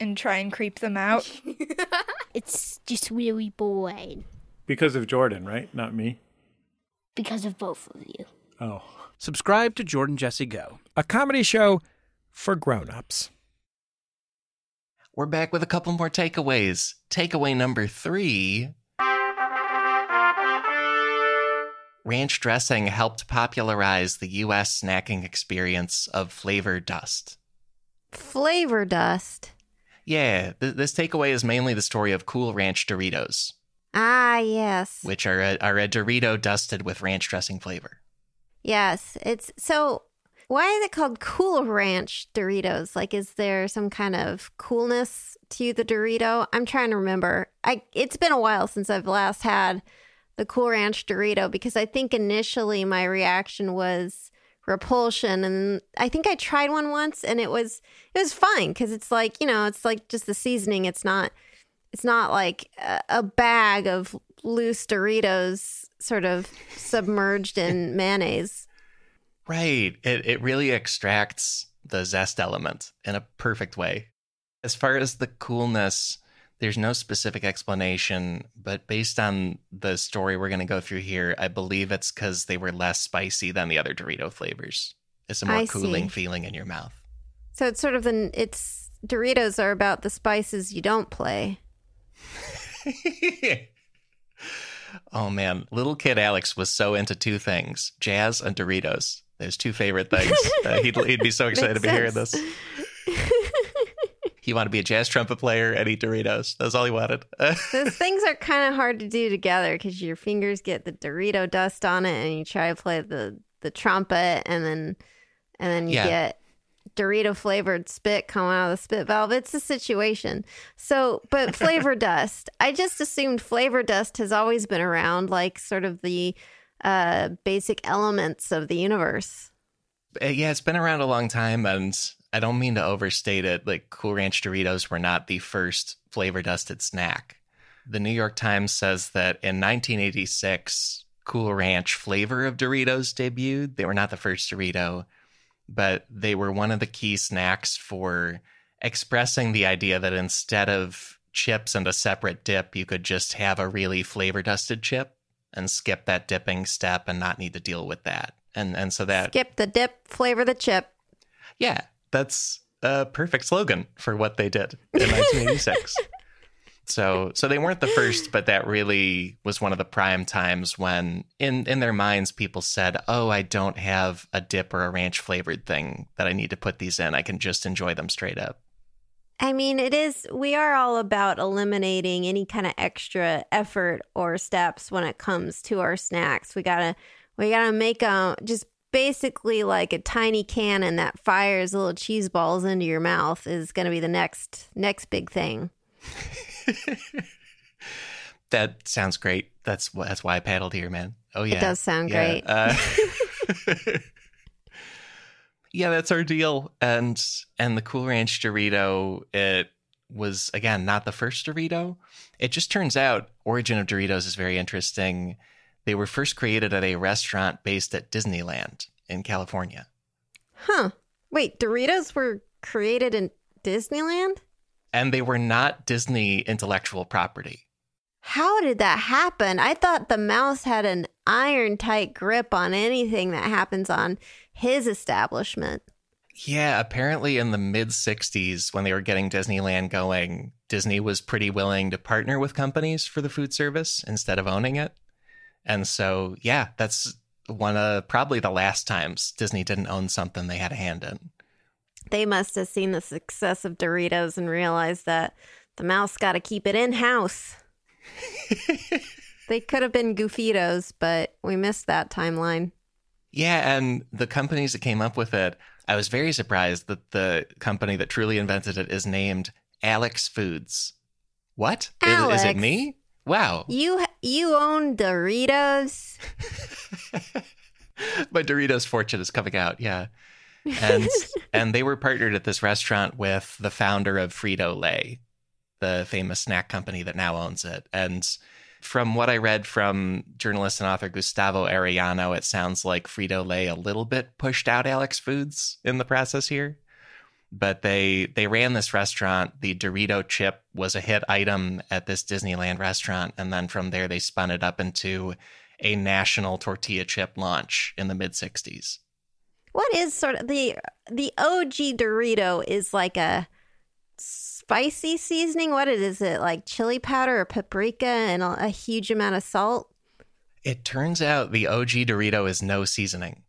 and try and creep them out. it's just really boring. Because of Jordan, right? Not me. Because of both of you. Oh. Subscribe to Jordan Jesse Go, a comedy show for grown-ups. We're back with a couple more takeaways. Takeaway number three Ranch dressing helped popularize the U.S. snacking experience of flavor dust. Flavor dust? Yeah, th- this takeaway is mainly the story of Cool Ranch Doritos. Ah, yes. Which are a, are a Dorito dusted with ranch dressing flavor. Yes, it's so. Why is it called Cool Ranch Doritos? Like, is there some kind of coolness to the Dorito? I'm trying to remember. I it's been a while since I've last had the Cool Ranch Dorito because I think initially my reaction was repulsion and I think I tried one once and it was it was fine cuz it's like, you know, it's like just the seasoning. It's not it's not like a, a bag of loose Doritos sort of submerged in mayonnaise. Right. It it really extracts the zest element in a perfect way. As far as the coolness, there's no specific explanation, but based on the story we're going to go through here, I believe it's because they were less spicy than the other Dorito flavors. It's a more I cooling see. feeling in your mouth. So it's sort of an it's Doritos are about the spices you don't play. Oh man, little kid Alex was so into two things: jazz and Doritos. Those two favorite things. Uh, he'd, he'd be so excited to be hearing this. He wanted to be a jazz trumpet player and eat Doritos. That's all he wanted. Those things are kind of hard to do together because your fingers get the Dorito dust on it, and you try to play the the trumpet, and then and then you Yeah. get Dorito flavored spit coming out of the spit valve. It's a situation. So, but flavor dust, I just assumed flavor dust has always been around, like sort of the uh, basic elements of the universe. Uh, yeah, it's been around a long time, and I don't mean to overstate it. Like Cool Ranch Doritos were not the first flavor dusted snack. The New York Times says that in 1986, Cool Ranch flavor of Doritos debuted. They were not the first Dorito, but they were one of the key snacks for expressing the idea that instead of chips and a separate dip, you could just have a really flavor dusted chip and skip that dipping step and not need to deal with that. And and so that Skip the dip, flavor the chip. yeah, that's a perfect slogan for what they did in 1986. so, so they weren't the first, but that really was one of the prime times when, in in their minds, people said, "Oh, I don't have a dip or a ranch flavored thing that I need to put these in. I can just enjoy them straight up." I mean, it is, we are all about eliminating any kind of extra effort or steps when it comes to our snacks. We gotta, we gotta make them just basically like a tiny cannon that fires little cheese balls into your mouth is gonna be the next, next big thing. That sounds great. That's that's why I paddled here, man. Oh yeah, It does sound Yeah, great. uh, yeah, that's our deal. And and the Cool Ranch Dorito, it was again not the first Dorito. It just turns out origin of Doritos is very interesting. They were first created at a restaurant based at Disneyland in California. Huh. Wait, Doritos were created in Disneyland? And they were not Disney intellectual property. How did that happen? I thought the mouse had an iron tight grip on anything that happens on his establishment. Yeah, apparently in the mid 60s, when they were getting Disneyland going, Disney was pretty willing to partner with companies for the food service instead of owning it. And so, yeah, that's one of probably the last times Disney didn't own something they had a hand in. They must have seen the success of Doritos and realized that the mouse got to keep it in house. they could have been Goofitos, but we missed that timeline. Yeah, and the companies that came up with it, I was very surprised that the company that truly invented it is named Alex Foods. What? Is- Is, Alex. it me? Wow. You you own Doritos? My Doritos fortune is coming out. Yeah. And and they were partnered at this restaurant with the founder of Frito Lay, the famous snack company that now owns it. And from what I read from journalist and author Gustavo Arellano, it sounds like Frito Lay a little bit pushed out Alex Foods in the process here. But they they ran this restaurant. The Dorito chip was a hit item at this Disneyland restaurant, and then from there they spun it up into a national tortilla chip launch in the mid '60s. What is sort of the the OG Dorito is like a spicy seasoning. What is it like chili powder or paprika and a, a huge amount of salt? It turns out the OG Dorito is no seasoning.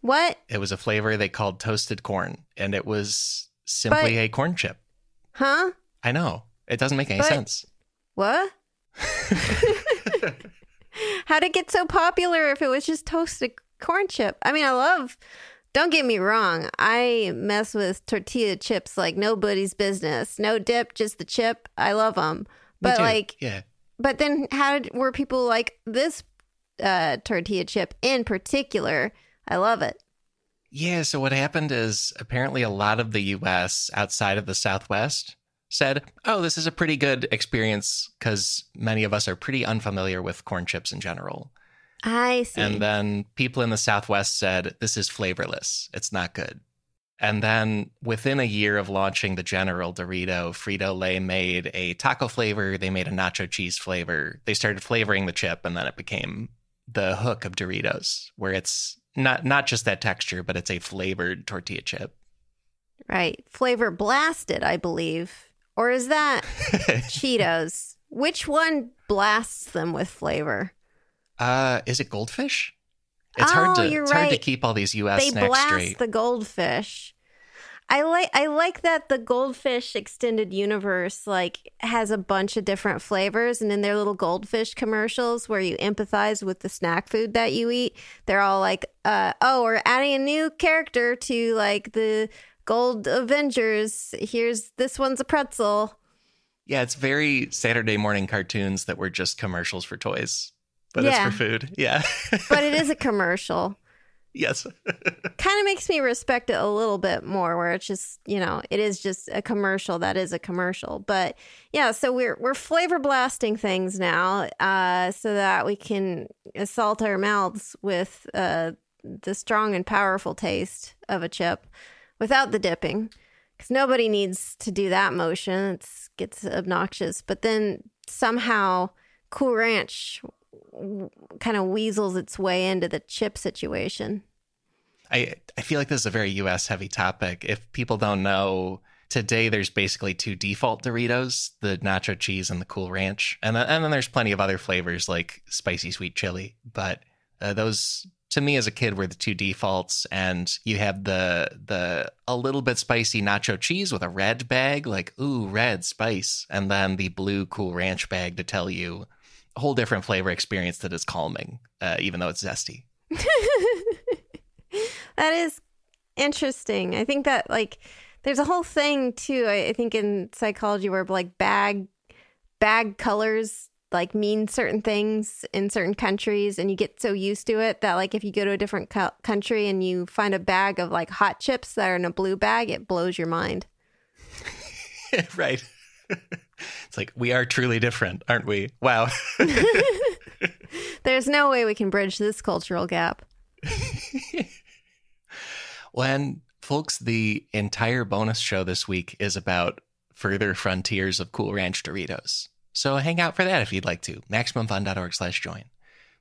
What? It was a flavor they called toasted corn, and it was simply But- a corn chip. Huh? I know. It doesn't make any But- sense. What? How'd it get so popular if it was just toasted corn chip? I mean, I love, don't get me wrong, I mess with tortilla chips like nobody's business. No dip, just the chip. I love them. But like, yeah. but then how did, were people like this uh, tortilla chip in particular? I love it. Yeah, so what happened is apparently a lot of the US outside of the Southwest said, oh, this is a pretty good experience because many of us are pretty unfamiliar with corn chips in general. I see. And then people in the Southwest said, this is flavorless. It's not good. And then within a year of launching the General Dorito, Frito Lay made a taco flavor. They made a nacho cheese flavor. They started flavoring the chip, and then it became the hook of Doritos, where it's not not just that texture, but it's a flavored tortilla chip. right. Flavor blasted, I believe. Or is that Cheetos? Which one blasts them with flavor? Uh, is it goldfish? It's hard Oh, to you're it's hard to keep all these U.S. they snacks blast straight. the goldfish. I like I like that the goldfish extended universe like has a bunch of different flavors and in their little goldfish commercials where you empathize with the snack food that you eat, they're all like, uh, oh, we're adding a new character to like the Gold Avengers. Here's this one's a pretzel. Yeah, it's very Saturday morning cartoons that were just commercials for toys, but Yeah. it's for food. Yeah. But it is a commercial. Yes. kind of makes me respect it a little bit more where it's just you know it is just a commercial that is a commercial. But yeah so we're we're flavor blasting things now uh so that we can assault our mouths with uh the strong and powerful taste of a chip without the dipping because nobody needs to do that motion. It gets obnoxious. But then somehow cool ranch kind of weasels its way into the chip situation I I feel like this is a very US heavy topic. If people don't know, today there's basically two default Doritos, the nacho cheese and the cool ranch. And then, and then there's plenty of other flavors like spicy sweet chili, but uh, those to me as a kid were the two defaults and you have the the a little bit spicy nacho cheese with a red bag like ooh red spice and then the blue cool ranch bag to tell you whole different flavor experience that is calming uh, even though it's zesty that is interesting. I think that like there's a whole thing too. I, I think in psychology where like bag bag colors like mean certain things in certain countries, and you get so used to it that like if you go to a different co- country and you find a bag of like hot chips that are in a blue bag, it blows your mind. right. it's like we are truly different, aren't we? Wow. There's no way we can bridge this cultural gap. when folks, the entire bonus show this week is about further frontiers of Cool Ranch Doritos. So hang out for that if you'd like to. MaximumFun.org slash join.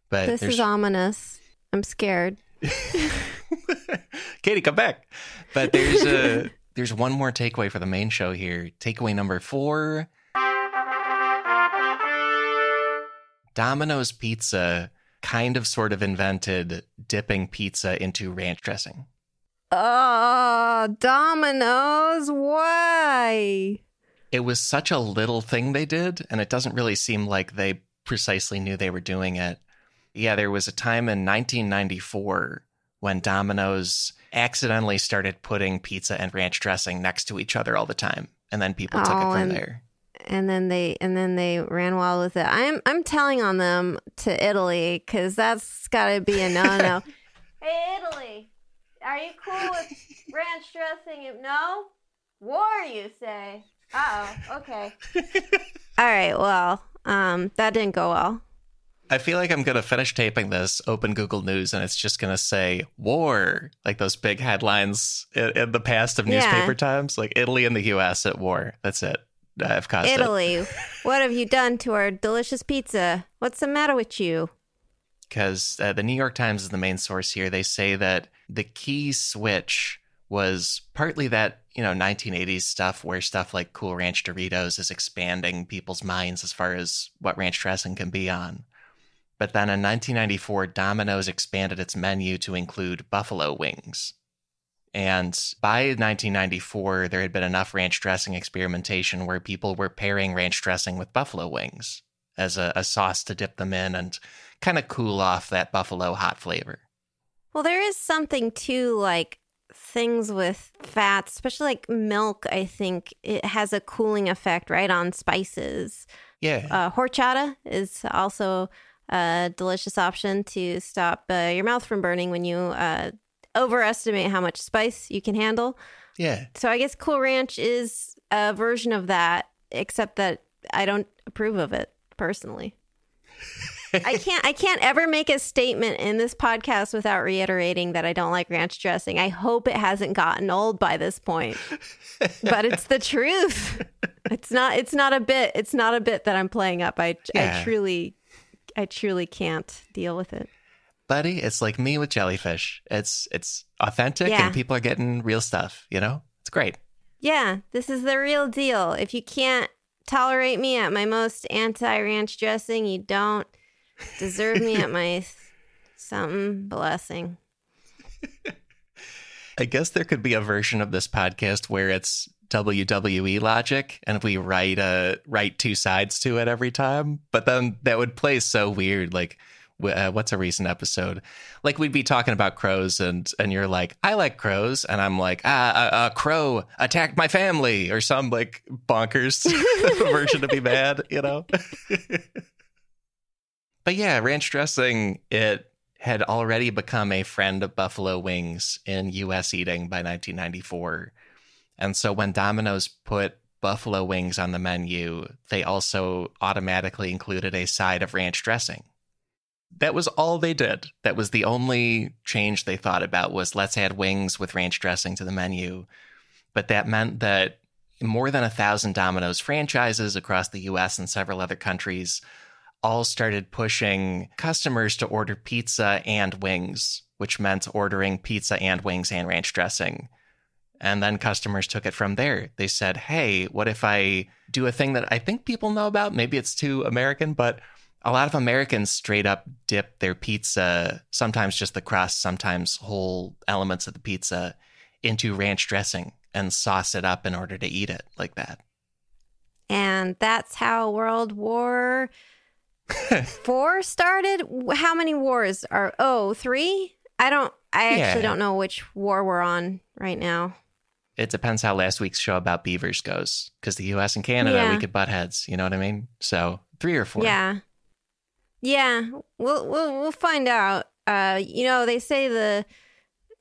But This there's is ominous. I'm scared. Katie, come back. But there's a there's one more takeaway for the main show here. Takeaway number four. Domino's Pizza kind of sort of invented dipping pizza into ranch dressing. Oh, Domino's, why? It was such a little thing they did, and it doesn't really seem like they precisely knew they were doing it. Yeah, there was a time in 1994 when Domino's accidentally started putting pizza and ranch dressing next to each other all the time, and then people took it Oh, from there. And then they and then they ran wild with it. I'm I'm telling on them to Italy because that's got to be a no no. hey Italy, are you cool with ranch dressing? No, war you say? Uh oh. Okay. All right. Well, um, that didn't go well. I feel like I'm going to finish taping this, open Google News, and it's just going to say war, like those big headlines in, in the past of Yeah. newspaper times, like Italy and the US at war. That's it. I've caused it. Italy, what have you done to our delicious pizza? What's the matter with you? because uh, the New York Times is the main source here. They say that the key switch was partly that you know 1980s stuff where stuff like Cool Ranch Doritos is expanding people's minds as far as what ranch dressing can be on. But then in 1994, Domino's expanded its menu to include buffalo wings. And by 1994, there had been enough ranch dressing experimentation where people were pairing ranch dressing with buffalo wings as a, a sauce to dip them in and kind of cool off that buffalo hot flavor. Well, there is something too, like things with fats, especially like milk. I think it has a cooling effect, right, on spices. Yeah. Uh, horchata is also a delicious option to stop uh, your mouth from burning when you uh, overestimate how much spice you can handle. yeah. So I guess Cool Ranch is a version of that, except that I don't approve of it personally. I can't I can't ever make a statement in this podcast without reiterating that I don't like ranch dressing. I hope it hasn't gotten old by this point. But it's the truth. It's not it's not a bit it's not a bit that I'm playing up. I Yeah. I truly I truly can't deal with it. Buddy, it's like me with jellyfish. It's it's authentic Yeah. and people are getting real stuff, you know? It's great. Yeah, this is the real deal. If you can't tolerate me at my most anti ranch dressing, you don't Deserve me at my something blessing. I guess there could be a version of this podcast where it's WWE logic and we write a write two sides to it every time, but then that would play so weird. Like, uh, what's a recent episode? Like we'd be talking about crows, and and you're like, I like crows, and I'm like, ah, a, a crow attacked my family, or some like bonkers version to be mad, you know. but yeah, ranch dressing it had already become a friend of buffalo wings in U.S. eating by 1994. And so when Domino's put buffalo wings on the menu, they also automatically included a side of ranch dressing. That was all they did. That was the only change they thought about was let's add wings with ranch dressing to the menu. But that meant that more than a thousand Domino's franchises across the US and several other countries all started pushing customers to order pizza and wings, which meant ordering pizza and wings and ranch dressing. And then customers took it from there. They said, hey, what if I do a thing that I think people know about? Maybe it's too American, but a lot of Americans straight up dip their pizza, sometimes just the crust, sometimes whole elements of the pizza, into ranch dressing and sauce it up in order to eat it like that. And that's how World War Four started. How many wars are? Oh, three. I don't. I actually Yeah. don't know which war we're on right now. It depends how last week's show about beavers goes, because the U.S. and Canada Yeah. we could butt heads. You know what I mean? So three or four. Yeah, yeah. We'll we'll we'll find out. Uh, you know, they say the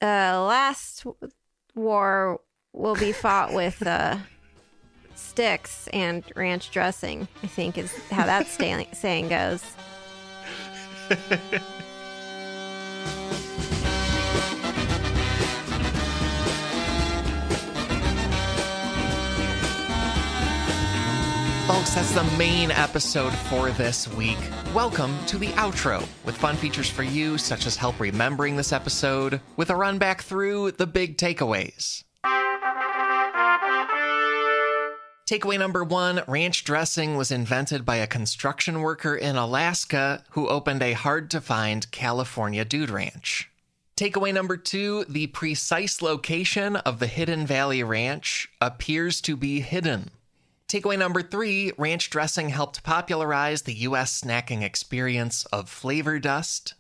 uh last war will be fought with uh sticks and ranch dressing. I think is how that saying goes. Folks, that's the main episode for this week. Welcome to the outro, with fun features for you, such as help remembering this episode, with a run back through the big takeaways. Takeaway number one ranch dressing was invented by a construction worker in Alaska who opened a hard to find California dude ranch. Takeaway number two the precise location of the Hidden Valley Ranch appears to be hidden. Takeaway number three ranch dressing helped popularize the U.S. snacking experience of flavor dust.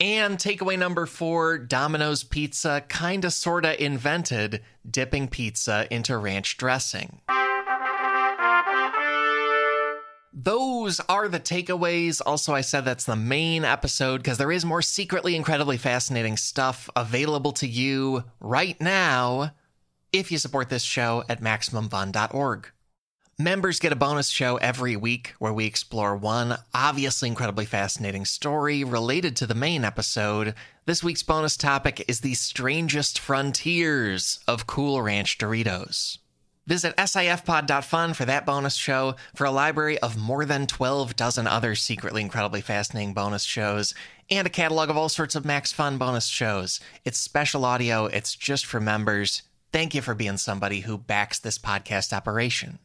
And takeaway number four Domino's Pizza kinda sorta invented dipping pizza into ranch dressing. Those are the takeaways. Also, I said that's the main episode because there is more secretly incredibly fascinating stuff available to you right now if you support this show at MaximumFun.org. Members get a bonus show every week where we explore one obviously incredibly fascinating story related to the main episode. This week's bonus topic is the strangest frontiers of Cool Ranch Doritos. Visit sifpod.fun for that bonus show for a library of more than 12 dozen other secretly incredibly fascinating bonus shows and a catalog of all sorts of Max Fun bonus shows. It's special audio, it's just for members. Thank you for being somebody who backs this podcast operation.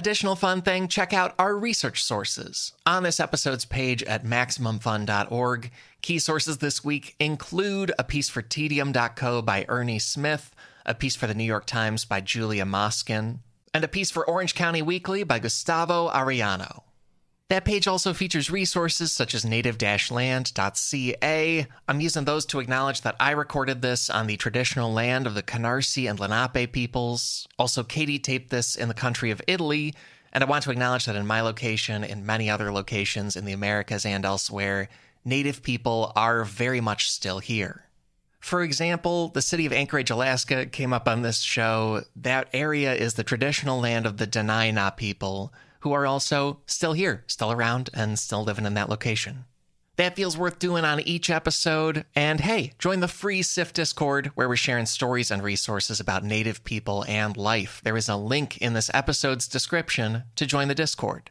Additional fun thing, check out our research sources. On this episode's page at MaximumFun.org, key sources this week include a piece for Tedium.co by Ernie Smith, a piece for the New York Times by Julia Moskin, and a piece for Orange County Weekly by Gustavo Arellano. That page also features resources such as native-land.ca. I'm using those to acknowledge that I recorded this on the traditional land of the Canarsie and Lenape peoples. Also, Katie taped this in the country of Italy, and I want to acknowledge that in my location, in many other locations in the Americas and elsewhere, native people are very much still here. For example, the city of Anchorage, Alaska came up on this show. That area is the traditional land of the Dena'ina people, who are also still here, still around, and still living in that location. That feels worth doing on each episode. And hey, join the free SIF Discord where we're sharing stories and resources about Native people and life. There is a link in this episode's description to join the Discord.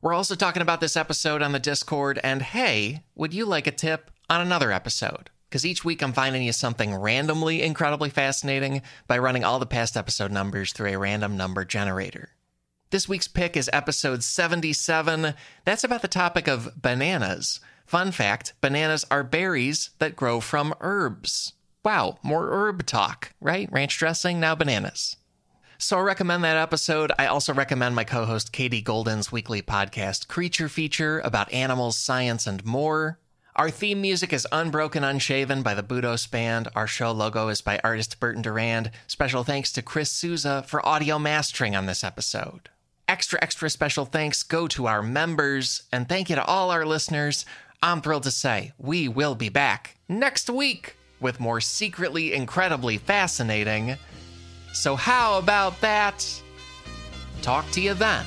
We're also talking about this episode on the Discord, and hey, would you like a tip on another episode? Because each week I'm finding you something randomly incredibly fascinating by running all the past episode numbers through a random number generator. This week's pick is episode 77. That's about the topic of bananas. Fun fact bananas are berries that grow from herbs. Wow, more herb talk, right? Ranch dressing, now bananas. So I recommend that episode. I also recommend my co host Katie Goldin's weekly podcast, Creature Feature, about animals, science, and more. Our theme music is Unbroken Unshaven by the Budos Band. Our show logo is by artist Burton Durand. Special thanks to Chris Souza for audio mastering on this episode. Extra, extra special thanks go to our members, and thank you to all our listeners. I'm thrilled to say we will be back next week with more secretly incredibly fascinating. So, how about that? Talk to you then.